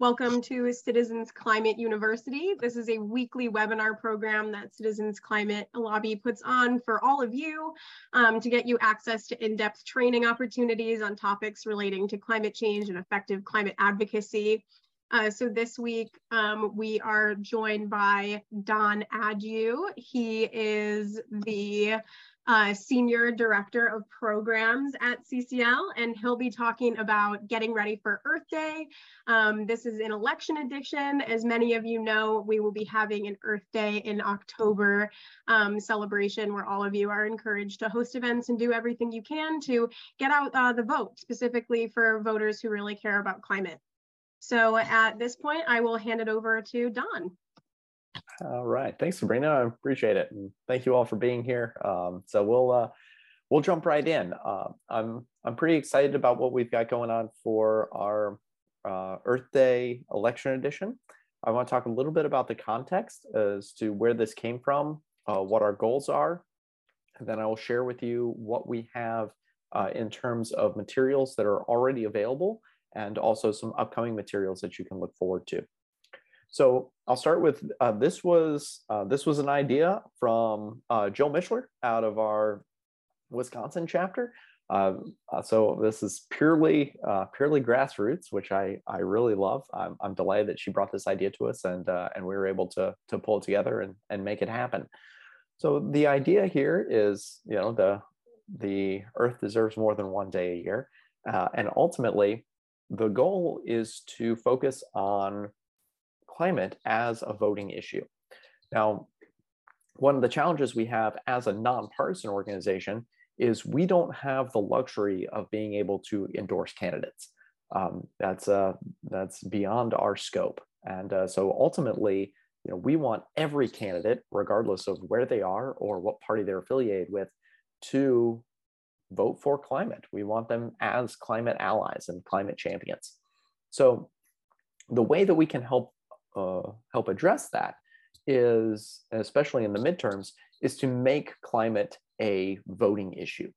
Welcome to Citizens Climate University. This is a weekly webinar program that Citizens Climate Lobby puts on for all of you um, to get you access to in-depth training opportunities on topics relating to climate change and effective climate advocacy. Uh, so this week um, we are joined by Don Adju. He is the uh, Senior Director of Programs at CCL, and he'll be talking about getting ready for Earth Day. Um, this is an election edition. As many of you know, we will be having an Earth Day in October um, celebration where all of you are encouraged to host events and do everything you can to get out uh, the vote, specifically for voters who really care about climate. So at this point, I will hand it over to Don. All right, thanks, Sabrina. I appreciate it, and thank you all for being here. Um, so we'll uh, we'll jump right in. Uh, I'm I'm pretty excited about what we've got going on for our uh, Earth Day Election Edition. I want to talk a little bit about the context as to where this came from, uh, what our goals are, and then I will share with you what we have uh, in terms of materials that are already available, and also some upcoming materials that you can look forward to. So I'll start with uh, this was uh, this was an idea from uh, Jill Mishler out of our Wisconsin chapter. Uh, uh, so this is purely uh, purely grassroots, which I I really love. I'm, I'm delighted that she brought this idea to us and and we were able to to pull it together and and make it happen. So the idea here is you know the the Earth deserves more than one day a year, and ultimately the goal is to focus on climate as a voting issue. Now, one of the challenges we have as a nonpartisan organization is we don't have the luxury of being able to endorse candidates. Um, that's uh, that's beyond our scope, and uh, so ultimately, you know, we want every candidate, regardless of where they are or what party they're affiliated with, to vote for climate. We want them as climate allies and climate champions. So, the way that we can help uh, help address that is, especially in the midterms, is to make climate a voting issue.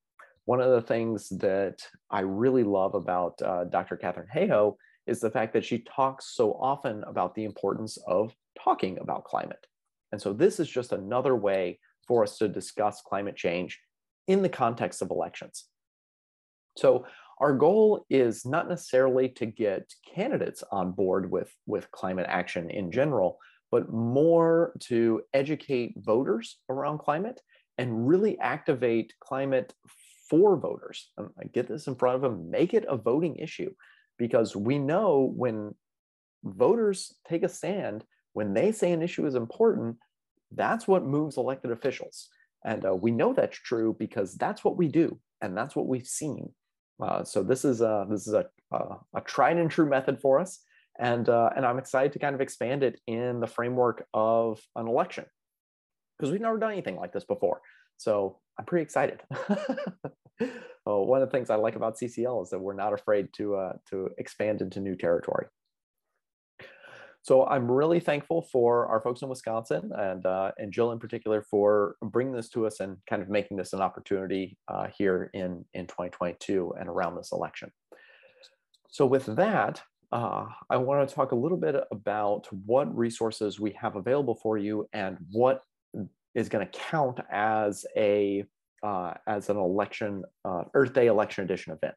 One of the things that I really love about uh, Dr. Katharine Hayhoe is the fact that she talks so often about the importance of talking about climate. And so this is just another way for us to discuss climate change in the context of elections. So our goal is not necessarily to get candidates on board with, with climate action in general, but more to educate voters around climate and really activate climate for voters. Um, get this in front of them, make it a voting issue, because we know when voters take a stand, when they say an issue is important, that's what moves elected officials. And uh, we know that's true because that's what we do, and that's what we've seen uh, so this is a, this is a, a, a, tried and true method for us. And, uh, and I'm excited to kind of expand it in the framework of an election because we've never done anything like this before. So I'm pretty excited. oh, one of the things I like about CCL is that we're not afraid to, uh, to expand into new territory. So I'm really thankful for our folks in Wisconsin and uh, and Jill in particular for bringing this to us and kind of making this an opportunity uh, here in in 2022 and around this election. So with that, uh, I want to talk a little bit about what resources we have available for you and what is going to count as a uh, as an election uh, Earth Day election edition event.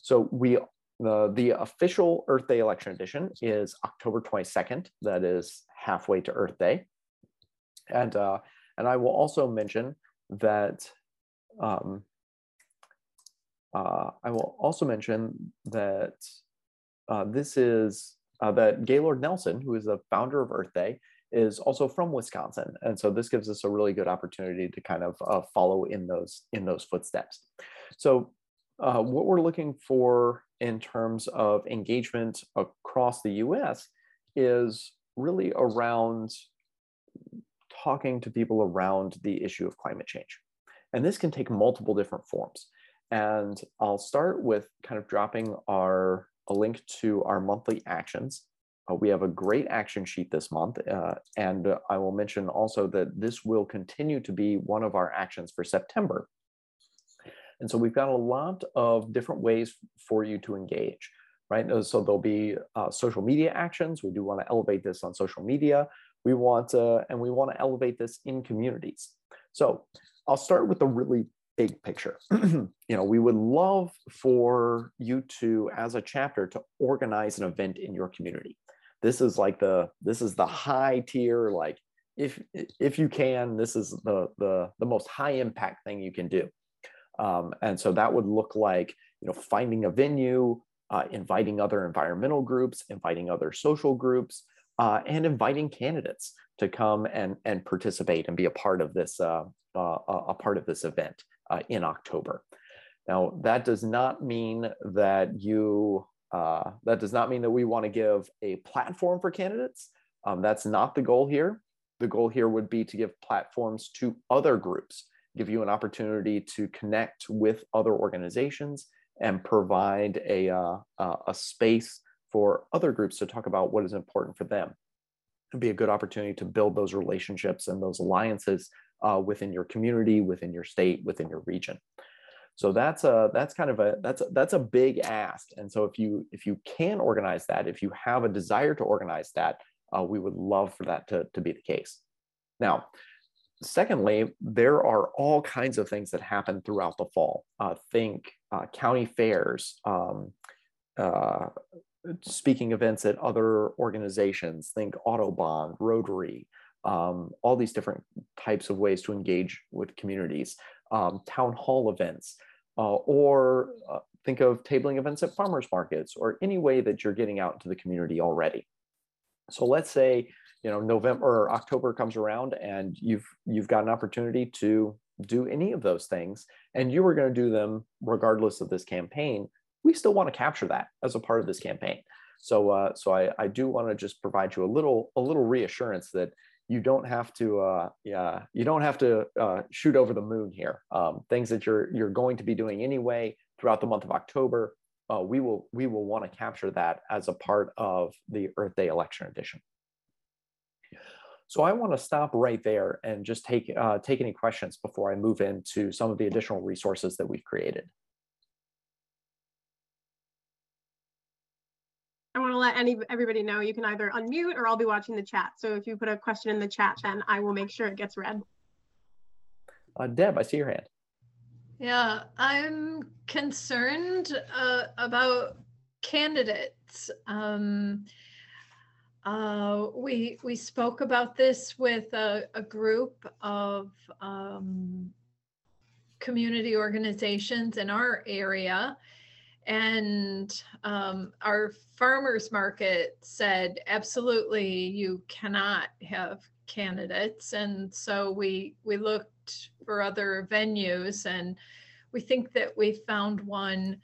So we the, the official Earth Day election edition is October 22nd. That is halfway to Earth Day. And, uh, and I will also mention that um, uh, I will also mention that uh, this is uh, that Gaylord Nelson, who is the founder of Earth Day, is also from Wisconsin, and so this gives us a really good opportunity to kind of uh, follow in those in those footsteps. So uh, what we're looking for in terms of engagement across the US is really around talking to people around the issue of climate change. And this can take multiple different forms. And I'll start with kind of dropping our a link to our monthly actions. Uh, we have a great action sheet this month. Uh, and I will mention also that this will continue to be one of our actions for September. And so we've got a lot of different ways for you to engage. right? So there'll be uh, social media actions. We do want to elevate this on social media. We want to, and we want to elevate this in communities. So I'll start with the really big picture. you know, we would love for you to, as a chapter, to organize an event in your community. This is like the this is the high tier, like if if you can, this is the the the most high impact thing you can do. Um, and so that would look like you know finding a venue, uh, inviting other environmental groups, inviting other social groups, uh, and inviting candidates to come and and participate and be a part of this uh, uh a part of this event uh, in October. Now, that does not mean that you, uh, that does not mean that we want to give a platform for candidates. Um, that's not the goal here. The goal here would be to give platforms to other groups, give you an opportunity to connect with other organizations and provide a, uh, a space for other groups to talk about what is important for them. It'd be a good opportunity to build those relationships and those alliances uh, within your community, within your state, within your region. So that's a that's kind of a that's a, that's a big ask. And so if you if you can organize that, if you have a desire to organize that, uh, we would love for that to, to be the case. Now, secondly, there are all kinds of things that happen throughout the fall. Uh, think uh, county fairs, um, uh, speaking events at other organizations. Think Audubon, Rotary, um, all these different types of ways to engage with communities, um, town hall events, uh, or uh, think of tabling events at farmers markets, or any way that you're getting out into the community already. So let's say you know November or October comes around and you've you've got an opportunity to do any of those things, and you were going to do them regardless of this campaign. We still want to capture that as a part of this campaign. So, uh, so I, I do want to just provide you a little a little reassurance that you don't have to uh, yeah you don't have to uh, shoot over the moon here um, things that you're you're going to be doing anyway throughout the month of october uh, we will we will want to capture that as a part of the earth day election edition so i want to stop right there and just take uh, take any questions before i move into some of the additional resources that we've created I want to let any everybody know you can either unmute or I'll be watching the chat. So if you put a question in the chat, then I will make sure it gets read. Uh, Deb, I see your hand. Yeah, I'm concerned uh, about candidates. Um, uh, we we spoke about this with a, a group of um, community organizations in our area, and um, our farmers market said, absolutely, you cannot have candidates. And so we, we looked for other venues and we think that we found one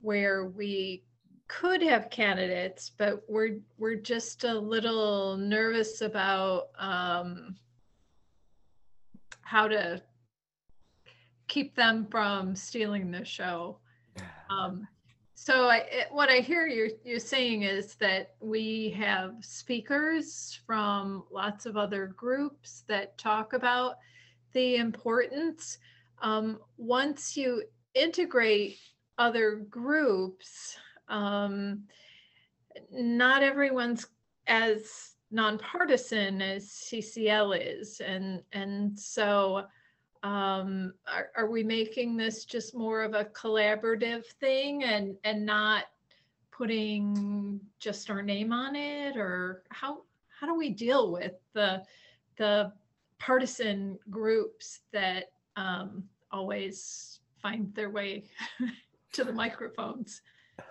where we could have candidates, but we're, we're just a little nervous about um, how to keep them from stealing the show. Um, so I, it, what I hear you you're saying is that we have speakers from lots of other groups that talk about the importance. Um, once you integrate other groups, um, not everyone's as nonpartisan as CCL is, and and so um, are, are we making this just more of a collaborative thing and and not putting just our name on it or how how do we deal with the the partisan groups that um, always find their way to the microphones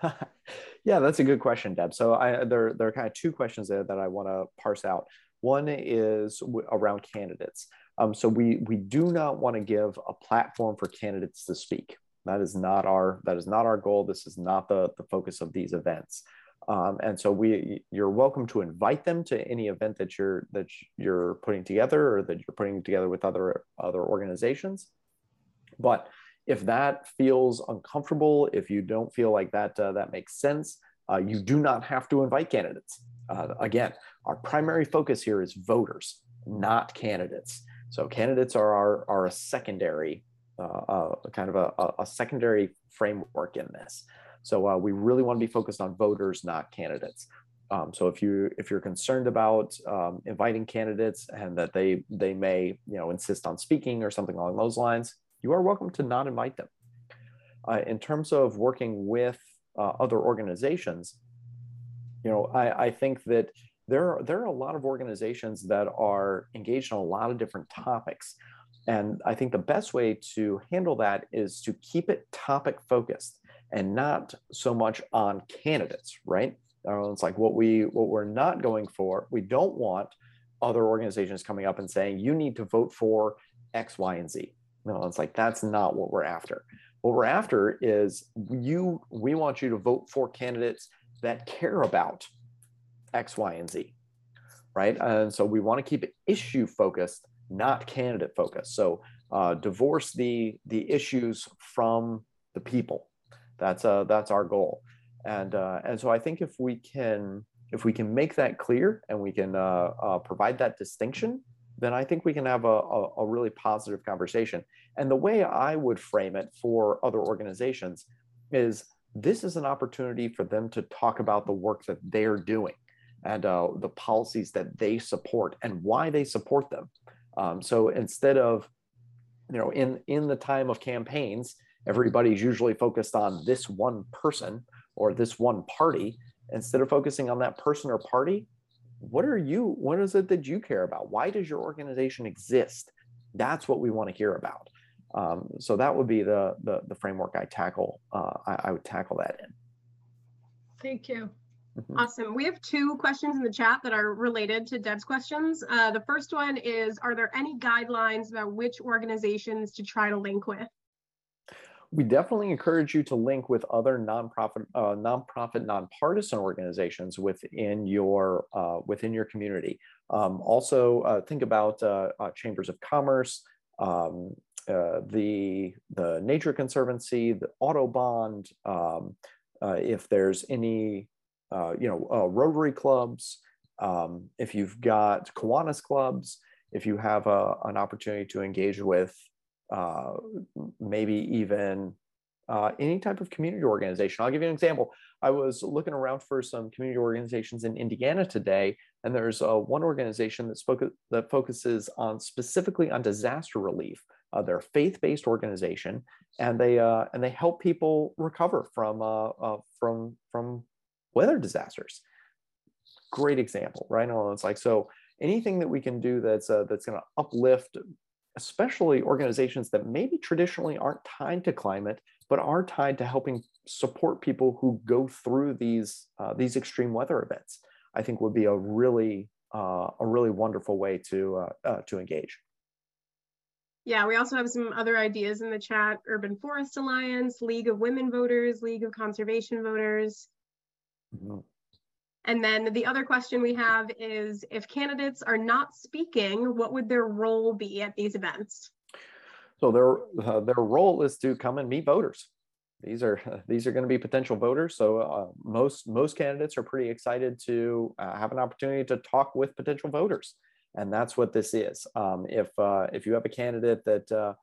yeah that's a good question deb so i there, there are kind of two questions there that i want to parse out one is around candidates um, so we we do not want to give a platform for candidates to speak. That is not our that is not our goal. This is not the the focus of these events. Um, and so we you're welcome to invite them to any event that you're that you're putting together or that you're putting together with other other organizations. But if that feels uncomfortable, if you don't feel like that uh, that makes sense, uh, you do not have to invite candidates. Uh, again, our primary focus here is voters, not candidates. So candidates are, are, are a secondary, uh, uh, kind of a, a, secondary framework in this. So uh, we really want to be focused on voters, not candidates. Um, so if you if you're concerned about um, inviting candidates and that they they may you know insist on speaking or something along those lines, you are welcome to not invite them. Uh, in terms of working with uh, other organizations, you know I, I think that there are, there are a lot of organizations that are engaged in a lot of different topics. And I think the best way to handle that is to keep it topic focused and not so much on candidates, right? It's like what we what we're not going for. We don't want other organizations coming up and saying you need to vote for X, Y, and Z. No, it's like that's not what we're after. What we're after is you. We want you to vote for candidates that care about X, Y, and Z, right? And so we want to keep it issue focused, not candidate focused. So uh, divorce the the issues from the people. That's uh, that's our goal, and uh, and so I think if we can if we can make that clear and we can uh, uh, provide that distinction, then I think we can have a, a, a really positive conversation. And the way I would frame it for other organizations is this is an opportunity for them to talk about the work that they're doing and uh, the policies that they support and why they support them. Um, so instead of, you know, in in the time of campaigns, everybody's usually focused on this one person or this one party. Instead of focusing on that person or party, what are you? What is it that you care about? Why does your organization exist? That's what we want to hear about. Um, so that would be the the, the framework I tackle. Uh, I, I would tackle that in. Thank you. Mm-hmm. Awesome. We have two questions in the chat that are related to Deb's questions. Uh, the first one is, are there any guidelines about which organizations to try to link with? We definitely encourage you to link with other nonprofit, uh, nonprofit, nonpartisan organizations within your uh, within your community. Um, also, uh, think about uh, uh, chambers of commerce, um, the the Nature Conservancy, the Audubon. Um, if there's any uh, you know, uh, Rotary clubs, um, if you've got Kiwanis clubs, if you have a, an opportunity to engage with uh, maybe even uh, any type of community organization. I'll give you an example. I was looking around for some community organizations in Indiana today, and there's uh, one organization that spoke that focuses on specifically on disaster relief. Uh, they're a faith-based organization, and they uh, and they help people recover from uh, from from weather disasters. Great example, right? And it's like so anything that we can do that's that's going to uplift, especially organizations that maybe traditionally aren't tied to climate, but are tied to helping support people who go through these uh, these extreme weather events. I think would be a really uh, a really wonderful way to uh, uh, to engage. Yeah, we also have some other ideas in the chat: Urban Forest Alliance, League of Women Voters, League of Conservation Voters. Mm-hmm. And then the other question we have is if candidates are not speaking, what would their role be at these events? So their uh, their role is to come and meet voters. These are these are going to be potential voters. So uh, most most candidates are pretty excited to uh, have an opportunity to talk with potential voters, and that's what this is. Um, if uh, if you have a candidate that uh,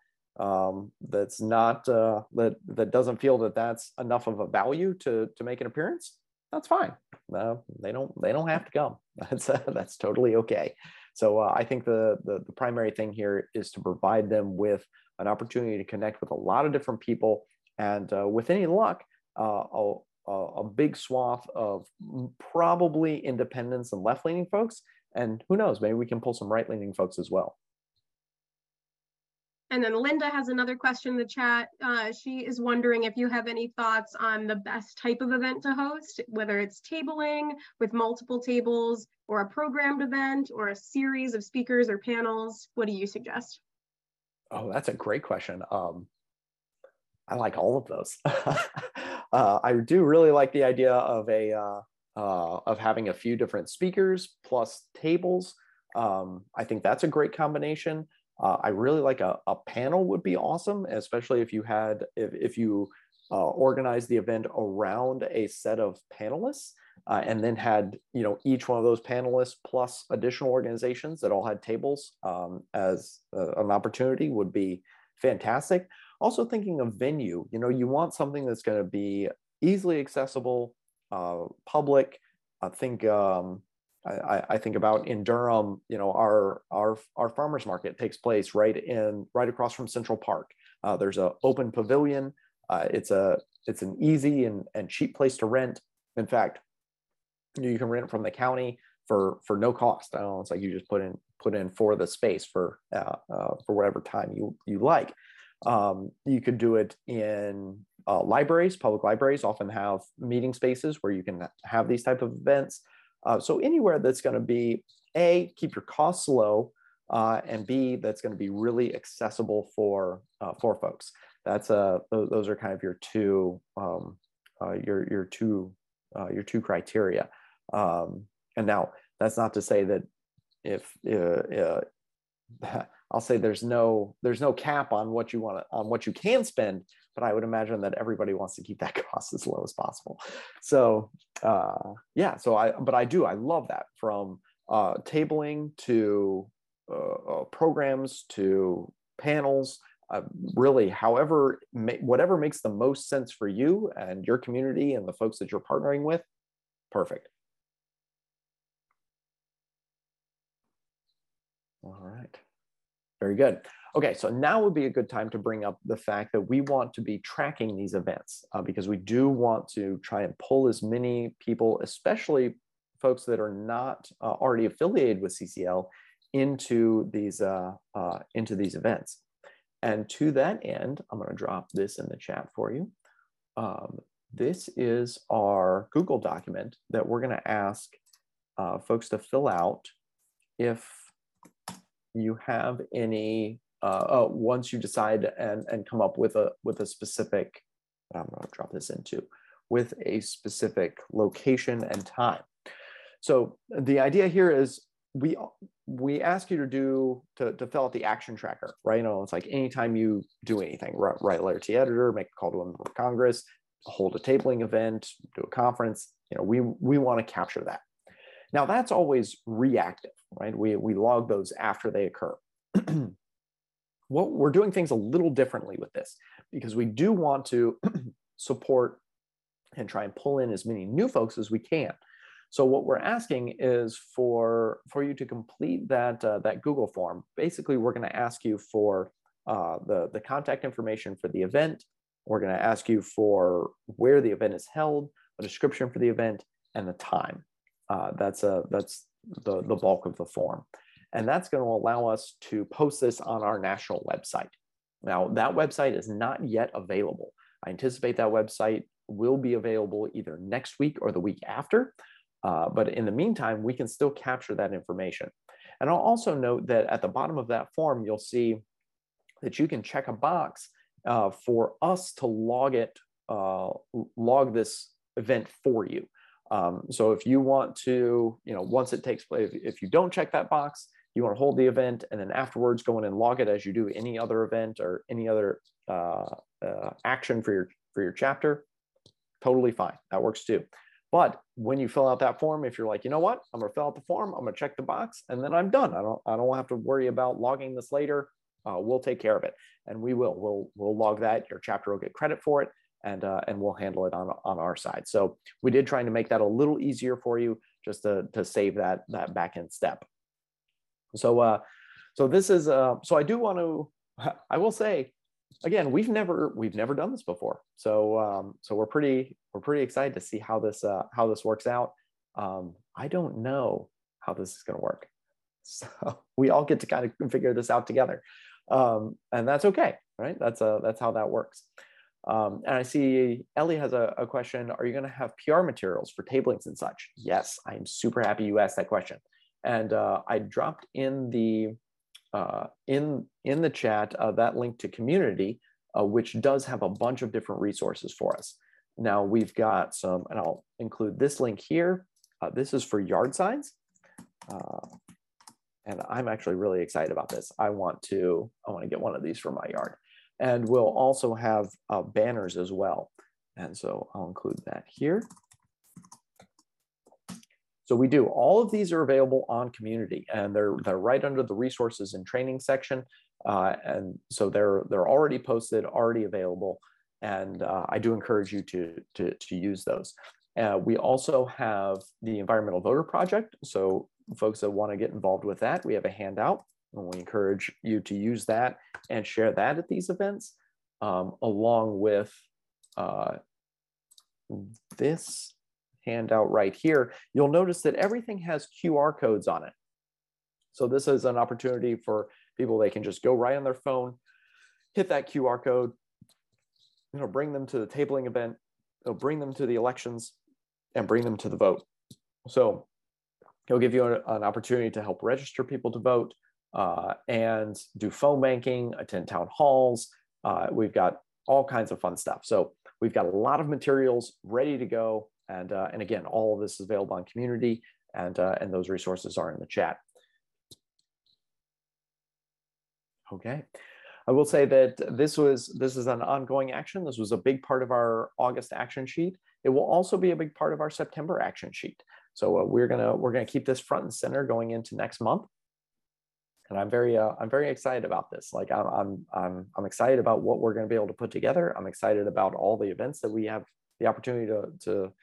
um, that's not that that doesn't feel that that's enough of a value to to make an appearance, that's fine. Uh, they don't they don't have to come. That's uh, that's totally okay. So uh, I think the, the, the primary thing here is to provide them with an opportunity to connect with a lot of different people, and uh, with any luck, uh, a, a big swath of probably independents and left leaning folks, and who knows, maybe we can pull some right leaning folks as well. And then Linda has another question in the chat. Uh, she is wondering if you have any thoughts on the best type of event to host, whether it's tabling with multiple tables or a programmed event or a series of speakers or panels. What do you suggest? Oh, that's a great question. Um, I like all of those. uh, I do really like the idea of a uh, uh, of having a few different speakers plus tables. Um, I think that's a great combination. Uh, I really like a, a panel would be awesome, especially if you had, if, if you uh, organized the event around a set of panelists uh, and then had, you know, each one of those panelists plus additional organizations that all had tables um, as a, an opportunity would be fantastic. Also thinking of venue, you know, you want something that's going to be easily accessible, uh, public. I think um, I, I, think about in Durham, you know, our our our farmers market takes place right in right across from Central Park. Uh, there's an open pavilion. Uh, it's a it's an easy and, and cheap place to rent. In fact, you can rent from the county for for no cost. Know, it's like you just put in put in for the space for uh, uh, for whatever time you you like. Um, you could do it in uh, libraries. Public libraries often have meeting spaces where you can have these type of events. Uh, so anywhere that's going to be a keep your costs low, uh, and b that's going to be really accessible for uh, for folks. That's uh those are kind of your two um, uh, your your two uh, your two criteria. Um, and now that's not to say that if I'll say there's no there's no cap on what you want on what you can spend, but I would imagine that everybody wants to keep that cost as low as possible. So uh, yeah, so I but I do I love that from uh, tabling to uh, uh programs to panels. Uh, really, however, whatever makes the most sense for you and your community and the folks that you're partnering with, perfect. All right. Very good. Okay, so now would be a good time to bring up the fact that we want to be tracking these events uh, because we do want to try and pull as many people, especially folks that are not uh, already affiliated with CCL, into these uh, uh, into these events. And to that end, I'm going to drop this in the chat for you. Um, this is our Google document that we're going to ask uh, folks to fill out if you have any uh, oh, once you decide and and come up with a with a specific I'm to drop this into with a specific location and time. So the idea here is we we ask you to do to, to fill out the action tracker, right? You know, it's like anytime you do anything, write a letter to the editor, make a call to a member of Congress, hold a tabling event, do a conference. You know, we we want to capture that. Now that's always reactive, right? We, we log those after they occur. what we're doing things a little differently with this because we do want to support and try and pull in as many new folks as we can. So what we're asking is for for you to complete that uh, that Google form. Basically, we're going to ask you for uh, the the contact information for the event. We're going to ask you for where the event is held, a description for the event, and the time. Uh, that's a that's the the bulk of the form, and that's going to allow us to post this on our national website. Now that website is not yet available. I anticipate that website will be available either next week or the week after. Uh, but in the meantime, we can still capture that information. And I'll also note that at the bottom of that form, you'll see that you can check a box uh, for us to log it, uh, log this event for you. Um, so if you want to, you know, once it takes place, if, if you don't check that box, you want to hold the event and then afterwards go in and log it as you do any other event or any other uh, uh, action for your for your chapter, totally fine. That works too. But when you fill out that form, if you're like, you know what, I'm gonna fill out the form, I'm gonna check the box, and then I'm done. I don't I don't have to worry about logging this later. Uh, we'll take care of it, and we will. We'll we'll log that. Your chapter will get credit for it, and uh, and we'll handle it on on our side. So we did trying to make that a little easier for you, just to to save that that back end step. So uh, so this is uh, so I do want to I will say again we've never we've never done this before. So um, so we're pretty we're pretty excited to see how this uh, how this works out. Um, I don't know how this is going to work. So we all get to kind of figure this out together. Um, and that's okay, right? That's uh, that's how that works. Um, and I see Ellie has a, a question. Are you going to have PR materials for tablings and such? Yes, I'm super happy you asked that question. And uh, I dropped in the uh, in in the chat uh, that link to community, uh, which does have a bunch of different resources for us. Now we've got some, and I'll include this link here. Uh, this is for yard signs. Uh, and I'm actually really excited about this. I want to I want to get one of these for my yard. And we'll also have banners as well. And so I'll include that here. So we do, all of these are available on community and they're, they're right under the resources and training section. Uh, and so they're, they're already posted, already available. and uh, I do encourage you to, to, to use those. Uh, we also have the Environmental Voter Project. So folks that want to get involved with that, we have a handout and we encourage you to use that and share that at these events um, along with uh, this handout right here. You'll notice that everything has QR codes on it. So this is an opportunity for people, they can just go right on their phone, hit that QR code, you know, bring them to the tabling event, it'll bring them to the elections and bring them to the vote. So it'll give you an, an opportunity to help register people to vote uh, and do phone banking, attend town halls. Uh, we've got all kinds of fun stuff. So we've got a lot of materials ready to go. And, uh, and again, all of this is available on community and, uh, and those resources are in the chat. Okay. I will say that this was this is an ongoing action. This was a big part of our August action sheet. It will also be a big part of our September action sheet. So uh, we're gonna we're gonna keep this front and center going into next month. And I'm very uh, I'm very excited about this. Like I'm I'm I'm I'm excited about what we're gonna be able to put together. I'm excited about all the events that we have the opportunity to to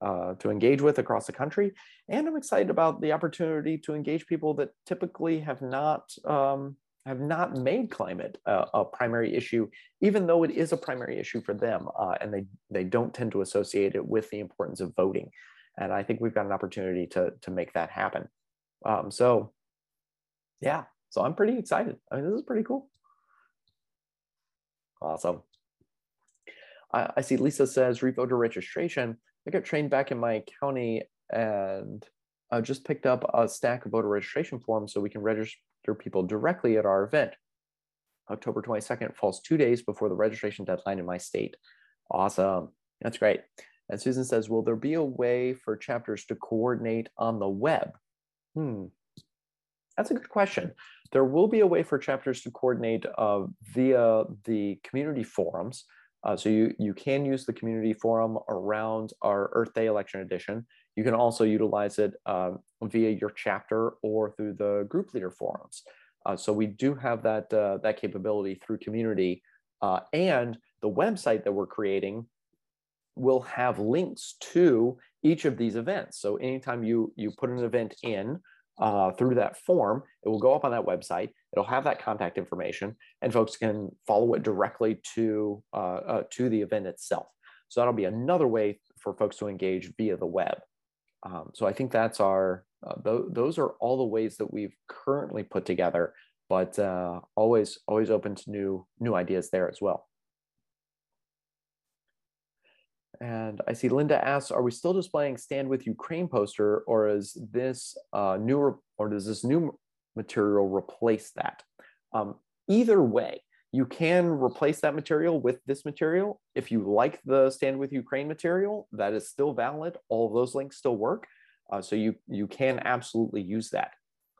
uh, to engage with across the country. And I'm excited about the opportunity to engage people that typically have not um, have not made climate a, a, primary issue, even though it is a primary issue for them, uh, and they they don't tend to associate it with the importance of voting. And I think we've got an opportunity to to make that happen. Um, so, yeah, so I'm pretty excited. I mean, this is pretty cool. Awesome. I, I see Lisa says revoter registration. I got trained back in my county and I just picked up a stack of voter registration forms so we can register people directly at our event. October 22nd falls two days before the registration deadline in my state. Awesome. That's great. And Susan says, will there be a way for chapters to coordinate on the web? Hmm. That's a good question. There will be a way for chapters to coordinate uh, via the community forums. Uh, so you, you can use the community forum around our Earth Day election edition. You can also utilize it uh, via your chapter or through the group leader forums. Uh, so we do have that, uh, that capability through community uh, and the website that we're creating will have links to each of these events. So anytime you, you put an event in uh, through that form, it will go up on that website. It'll have that contact information and folks can follow it directly to, uh, to the event itself. So that'll be another way for folks to engage via the web. Um, so I think that's our, uh, th those are all the ways that we've currently put together, but uh, always, always open to new, new ideas there as well. And I see Linda asks, are we still displaying Stand With Ukraine poster or is this uh, new, or does this new material replace that? Um, either way, you can replace that material with this material. If you like the Stand With Ukraine material, that is still valid. All those links still work. Uh, so you, you can absolutely use that.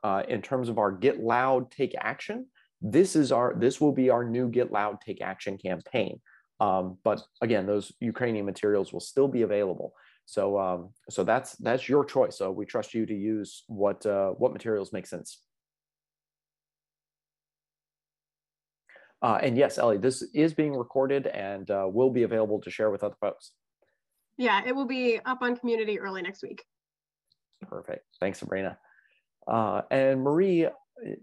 Uh, in terms of our Get Loud, Take Action, this is our this will be our new Get Loud, Take Action campaign. Um, but again, those Ukrainian materials will still be available. So um, so that's that's your choice. So we trust you to use what uh, what materials make sense. Uh, and yes, Ellie, this is being recorded and uh, will be available to share with other folks. Yeah, it will be up on community early next week. Perfect. Thanks, Sabrina. Uh, and Marie,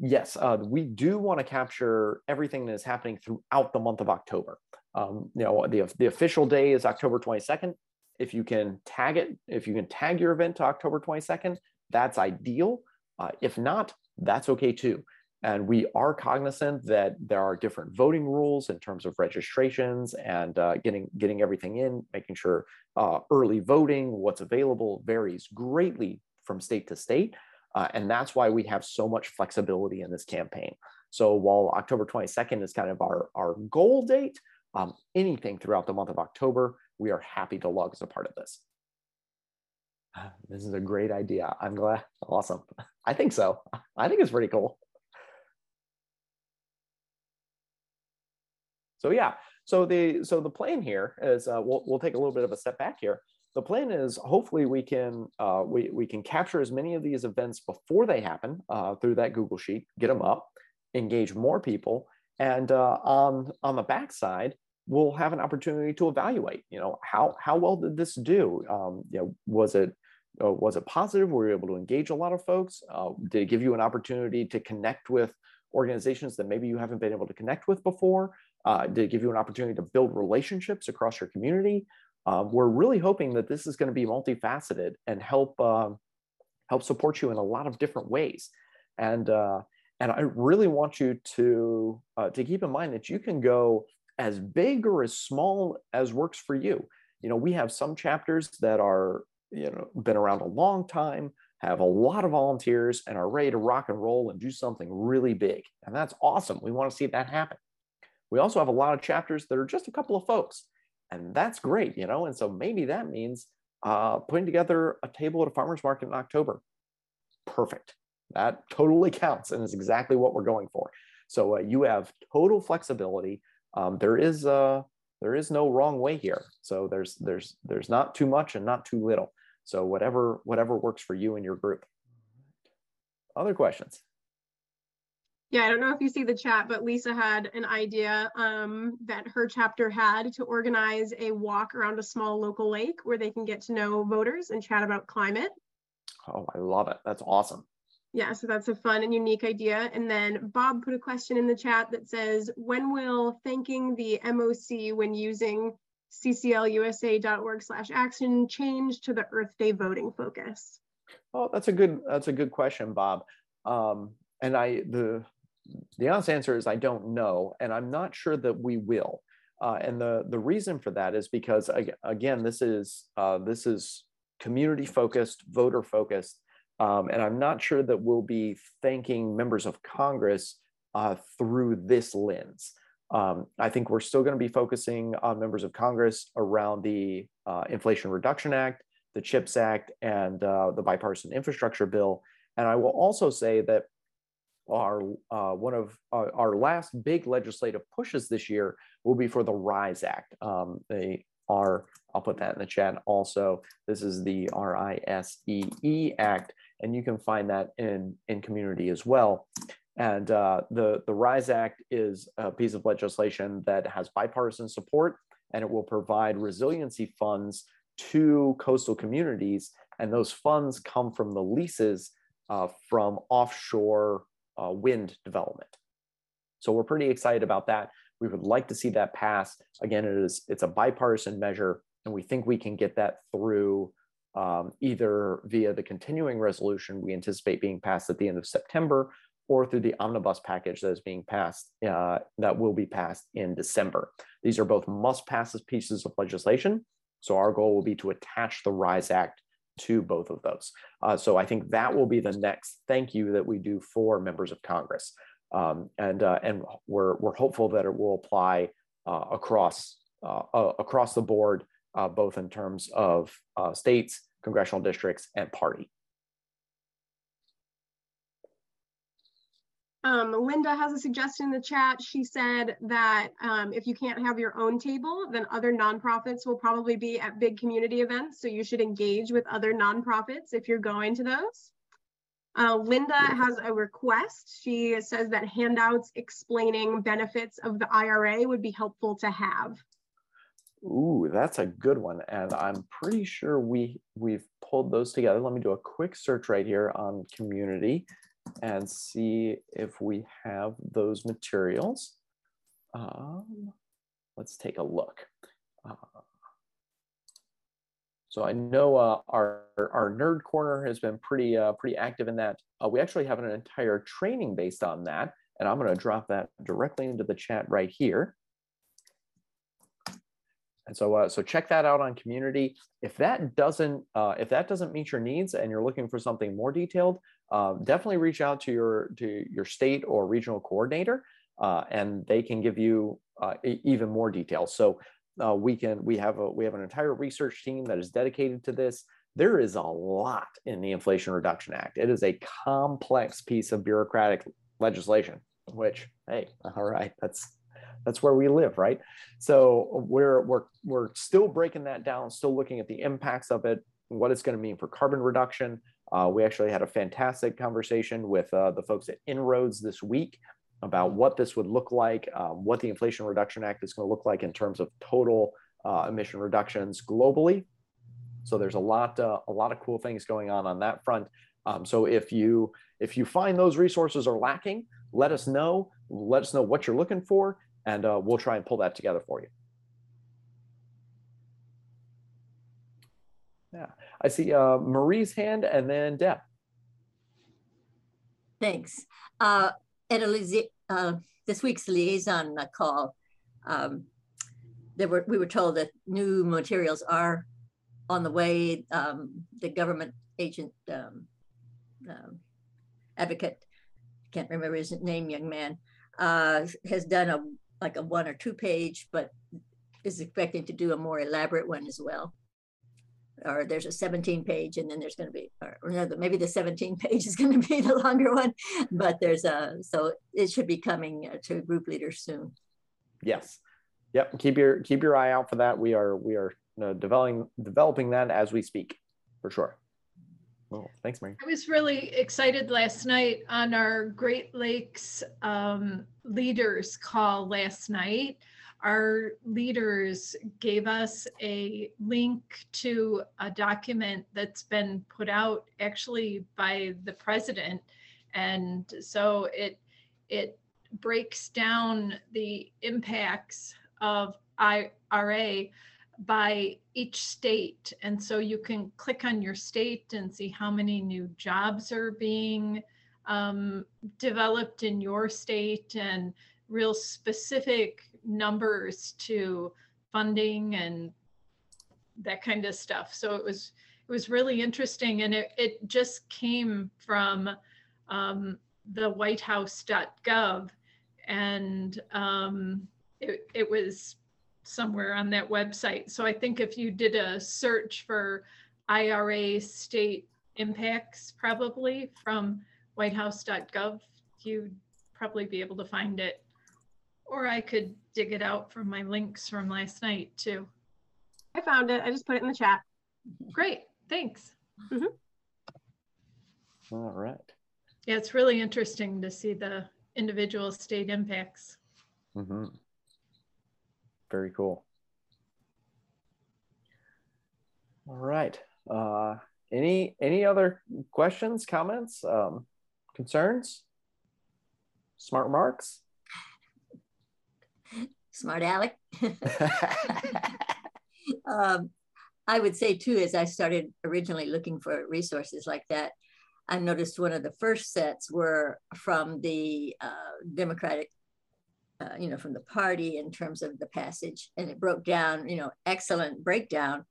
yes, uh, we do want to capture everything that is happening throughout the month of October. Um, you know, the, the official day is October 22nd. If you can tag it, if you can tag your event to October 22nd, that's ideal. Uh, if not, that's okay too. And we are cognizant that there are different voting rules in terms of registrations and uh, getting getting everything in, making sure uh, early voting, what's available varies greatly from state to state. Uh, and that's why we have so much flexibility in this campaign. So while October 22nd is kind of our, our goal date, um, anything throughout the month of October, we are happy to log as a part of this. This is a great idea. I'm glad. Awesome. I think so. I think it's pretty cool. So yeah, so the so the plan here is uh, we'll we'll take a little bit of a step back here. The plan is hopefully we can uh, we we can capture as many of these events before they happen uh, through that Google sheet, get them up, engage more people, and uh, on on the backside we'll have an opportunity to evaluate. You know, how how well did this do? Um, you know, was it uh, was it positive? Were you able to engage a lot of folks? Uh, did it give you an opportunity to connect with organizations that maybe you haven't been able to connect with before? Uh, it give you an opportunity to build relationships across your community? Um, we're really hoping that this is going to be multifaceted and help um, help support you in a lot of different ways. And uh, and I really want you to uh, to keep in mind that you can go as big or as small as works for you. You know, we have some chapters that are you know been around a long time, have a lot of volunteers, and are ready to rock and roll and do something really big. And that's awesome. We want to see that happen. We also have a lot of chapters that are just a couple of folks, and that's great. You know, and so maybe that means uh, putting together a table at a farmer's market in October. Perfect. That totally counts and is exactly what we're going for. So uh, you have total flexibility. Um, there is uh, there is no wrong way here. So there's there's there's not too much and not too little. So whatever whatever works for you and your group. Other questions? Yeah, I don't know if you see the chat, but Lisa had an idea um, that her chapter had to organize a walk around a small local lake where they can get to know voters and chat about climate. Oh, I love it. That's awesome. Yeah, so that's a fun and unique idea. And then Bob put a question in the chat that says, when will thanking the MOC when using cclusa.org slash action change to the Earth Day voting focus? Oh, that's a good, that's a good question, Bob. Um, and I, the, the honest answer is I don't know, and I'm not sure that we will. Uh, and the the reason for that is because again, this is uh, this is community focused, voter focused, um, and I'm not sure that we'll be thanking members of Congress uh, through this lens. Um, I think we're still going to be focusing on members of Congress around the uh, Inflation Reduction Act, the CHIPS Act, and uh, the bipartisan infrastructure bill. And I will also say that our uh, one of our, our, last big legislative pushes this year will be for the RISEE Act. Um, they are, I'll put that in the chat also. This is the R I S E E Act, and you can find that in, in community as well. And uh, the, the RISEE Act is a piece of legislation that has bipartisan support and it will provide resiliency funds to coastal communities. And those funds come from the leases uh, from offshore uh, wind development. So we're pretty excited about that. We would like to see that pass. Again, it is it's a bipartisan measure, and we think we can get that through um, either via the continuing resolution we anticipate being passed at the end of September or through the omnibus package that is being passed, uh, that will be passed in December. These are both must pass pieces of legislation. So our goal will be to attach the RISEE Act to both of those. Uh, so I think that will be the next thank you that we do for members of Congress. Um, and uh, and we're, we're hopeful that it will apply uh, across, uh, uh, across the board, uh, both in terms of states, congressional districts, and party. Um, Linda has a suggestion in the chat. She said that um, if you can't have your own table, then other nonprofits will probably be at big community events. So you should engage with other nonprofits if you're going to those. Uh, Linda has a request. She says that handouts explaining benefits of the IRA would be helpful to have. Ooh, that's a good one. And I'm pretty sure we, we've pulled those together. Let me do a quick search right here on community and see if we have those materials. Um, let's take a look. Uh, so I know uh, our our nerd corner has been pretty uh, pretty active in that. Uh, we actually have an entire training based on that, and I'm going to drop that directly into the chat right here. And so, uh, so check that out on community. If that doesn't, uh, if that doesn't meet your needs, and you're looking for something more detailed, uh, definitely reach out to your to your state or regional coordinator, uh, and they can give you uh, even more details. So uh, we can we have a we have an entire research team that is dedicated to this. There is a lot in the Inflation Reduction Act. It is a complex piece of bureaucratic legislation. Which, hey, all right, that's that's where we live right so we're we're we're still breaking that down still looking at the impacts of it what it's going to mean for carbon reduction uh, we actually had a fantastic conversation with uh, the folks at En-ROADS this week about what this would look like, um, what the Inflation Reduction Act is going to look like in terms of total uh, emission reductions globally. So there's a lot, uh, a lot of cool things going on on that front. Um, so if you if you find those resources are lacking, let us know. Let us know what you're looking for, and uh, we'll try and pull that together for you. Yeah, I see uh, Marie's hand, and then Deb. Thanks. Uh, at a, uh, this week's liaison call, um, there were we were told that new materials are on the way. Um, the government agent um, um, advocate, can't remember his name, young man, uh, has done a like a one or two page, but is expecting to do a more elaborate one as well. Or there's a 17 page, and then there's going to be, or, no, maybe the 17 page is going to be the longer one, but there's a, so it should be coming uh, to group leaders soon. Yes. Yep. Keep your keep your eye out for that. We are we are uh, developing developing that as we speak, for sure. Oh, thanks, Mary. I was really excited last night on our Great Lakes um, leaders call last night. Our leaders gave us a link to a document that's been put out actually by the president. And so it, it breaks down the impacts of IRA by each state. And so you can click on your state and see how many new jobs are being um, developed in your state and real specific numbers to funding and that kind of stuff. So it was it was really interesting and it, it just came from um, the whitehouse.gov and um, it, it was somewhere on that website. So I think if you did a search for IRA state impacts, probably from whitehouse.gov, you'd probably be able to find it. Or I could dig it out from my links from last night too. I found it. I just put it in the chat. Great. Thanks. Mm -hmm. All right. Yeah, it's really interesting to see the individual state impacts. Mm -hmm. Very cool. All right. Uh, any any other questions, comments, um, concerns? Smart remarks? Smart Alec. um, I would say too, as I started originally looking for resources like that, I noticed one of the first sets were from the uh, Democratic uh, you know, from the party in terms of the passage, and it broke down, you know, excellent breakdown.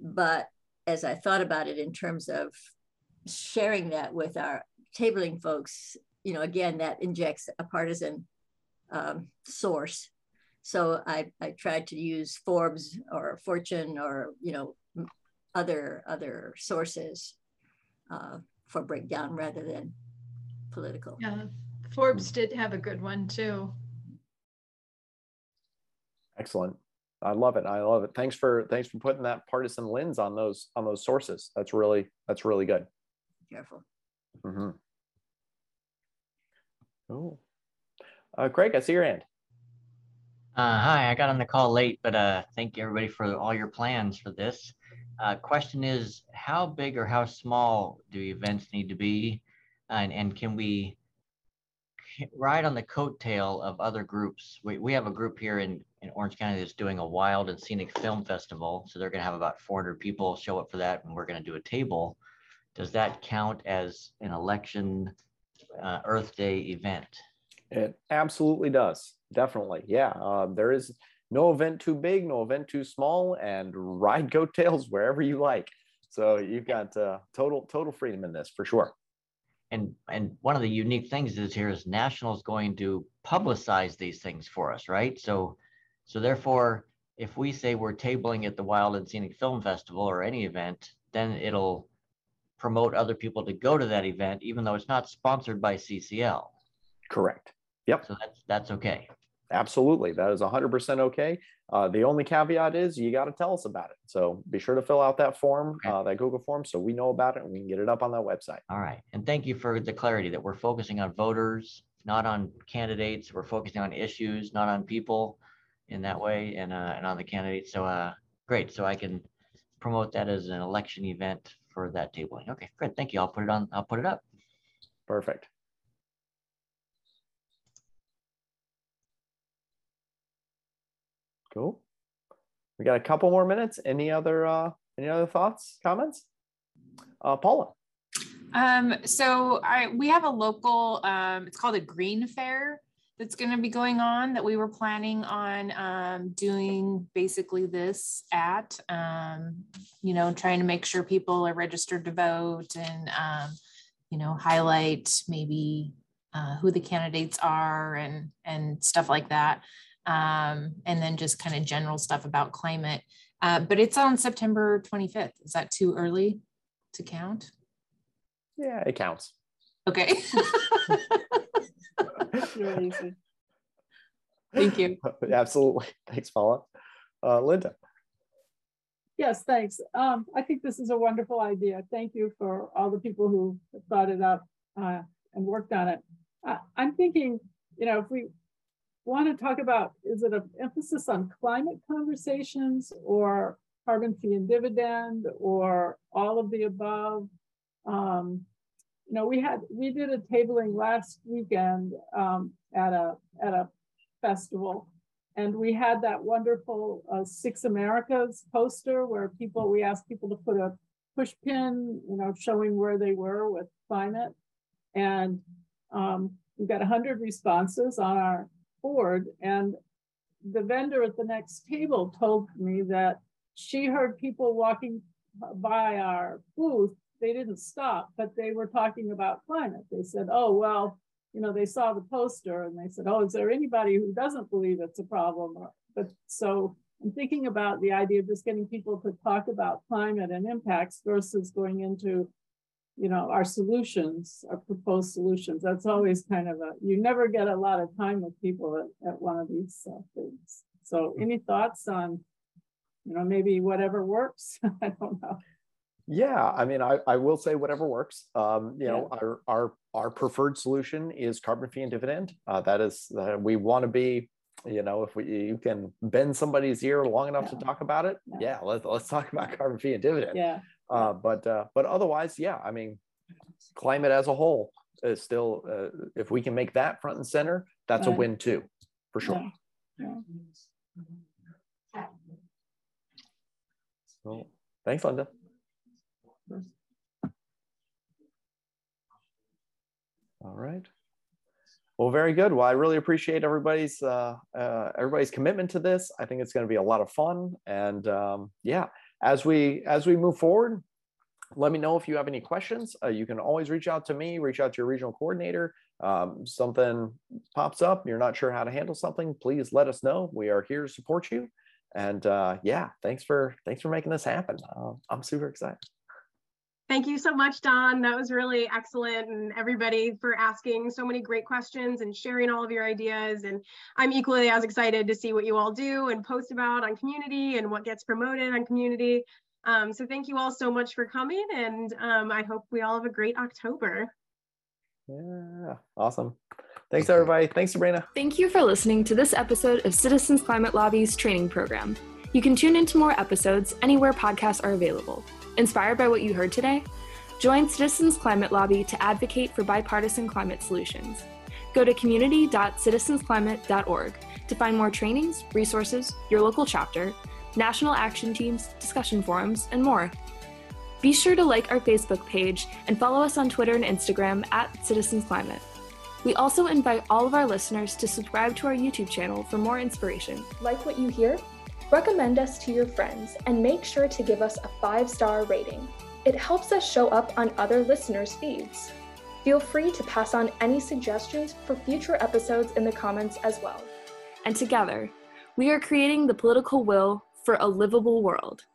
But as I thought about it in terms of sharing that with our tabling folks, you know, again, that injects a partisan um, source. So I, I tried to use Forbes or Fortune or, you know, other other sources uh, for breakdown rather than political. Yeah, Forbes did have a good one too. Excellent. I love it. I love it. Thanks for thanks for putting that partisan lens on those on those sources. That's really that's really good. Careful. Mm-hmm. Oh, uh, Craig, I see your hand. Uh, hi, I got on the call late, but uh, thank you everybody for all your plans for this. Uh, question is, how big or how small do events need to be, and and can we ride on the coattail of other groups? We we have a group here in in Orange County that's doing a wild and scenic film festival. So they're going to have about 400 people show up for that, and we're going to do a table. Does that count as an election uh, Earth Day event? It absolutely does. Definitely. Yeah. Uh, there is no event too big, no event too small, and ride coattails wherever you like. So you've got uh, total total freedom in this for sure. And and one of the unique things is here is National is going to publicize these things for us, right? So so therefore, if we say we're tabling at the Wild and Scenic Film Festival or any event, then it'll promote other people to go to that event, even though it's not sponsored by CCL. Correct. Yep. So that's that's okay. Absolutely, that is 100% okay. Uh, the only caveat is you got to tell us about it. So be sure to fill out that form, okay. uh, that Google form, so we know about it and we can get it up on that website. All right, and thank you for the clarity that we're focusing on voters not on candidates. We're focusing on issues, not on people in that way and, uh, and on the candidates. So uh, great. So I can promote that as an election event for that tabling. Okay, great. Thank you. I'll put it on, I'll put it up. Perfect. Cool. We got a couple more minutes. Any other uh any other thoughts, comments? Uh Paula. Um, so I we have a local um it's called a green fair that's going to be going on that we were planning on um, doing basically this at um, you know trying to make sure people are registered to vote and um, you know highlight maybe uh, who the candidates are and and stuff like that um, and then just kind of general stuff about climate. Uh, but it's on September 25th. Is that too early to count? Yeah, it counts. Okay. Thank you. Absolutely. Thanks, Paula. Uh, Linda. Yes, thanks. Um, I think this is a wonderful idea. Thank you for all the people who thought it up uh, and worked on it. Uh, I'm thinking, you know, if we want to talk about, is it an emphasis on climate conversations or carbon fee and dividend or all of the above? Um, you know, we had, we did a tabling last weekend um, at a, at a festival and we had that wonderful uh, Six Americas poster where people, we asked people to put a push pin, you know, showing where they were with climate. And um, we got 100 responses on our board. And the vendor at the next table told me that she heard people walking by our booth. They didn't stop, but they were talking about climate. They said, oh, well, you know, they saw the poster and they said, oh, is there anybody who doesn't believe it's a problem? But so I'm thinking about the idea of just getting people to talk about climate and impacts versus going into you know, our solutions, our proposed solutions. That's always kind of a, you never get a lot of time with people at, at one of these uh, things. So any thoughts on, you know, maybe whatever works? I don't know. Yeah, I mean, I, I will say whatever works. Um, you yeah. know, our, our our preferred solution is carbon fee and dividend. Uh, that is, uh, we want to be, you know, if we you can bend somebody's ear long enough yeah. to talk about it, yeah, yeah let's let's talk about carbon fee and dividend. Yeah. Uh, but uh, but otherwise, yeah, I mean, climate as a whole is still. Uh, if we can make that front and center, that's right. a win too, for sure. So, thanks, Linda. All right. Well, very good. Well, I really appreciate everybody's uh, uh, everybody's commitment to this. I think it's going to be a lot of fun, and um, yeah, as we as we move forward, let me know if you have any questions. Uh, you can always reach out to me, reach out to your regional coordinator. Um, something pops up, you're not sure how to handle something, please let us know. We are here to support you. And uh, yeah, thanks for thanks for making this happen. Uh, I'm super excited. Thank you so much, Don. That was really excellent. And everybody for asking so many great questions and sharing all of your ideas. And I'm equally as excited to see what you all do and post about on community and what gets promoted on community. Um, so thank you all so much for coming. And um, I hope we all have a great October. Yeah, awesome. Thanks, everybody. Thanks, Sabrina. Thank you for listening to this episode of Citizens Climate Lobby's training program. You can tune into more episodes anywhere podcasts are available. Inspired by what you heard today? Join Citizens Climate Lobby to advocate for bipartisan climate solutions. Go to community.citizensclimate.org to find more trainings, resources, your local chapter, national action teams, discussion forums, and more. Be sure to like our Facebook page and follow us on Twitter and Instagram at Citizens Climate. We also invite all of our listeners to subscribe to our YouTube channel for more inspiration. Like what you hear? Recommend us to your friends and make sure to give us a five star rating. It helps us show up on other listeners' feeds. Feel free to pass on any suggestions for future episodes in the comments as well. And together, we are creating the political will for a livable world.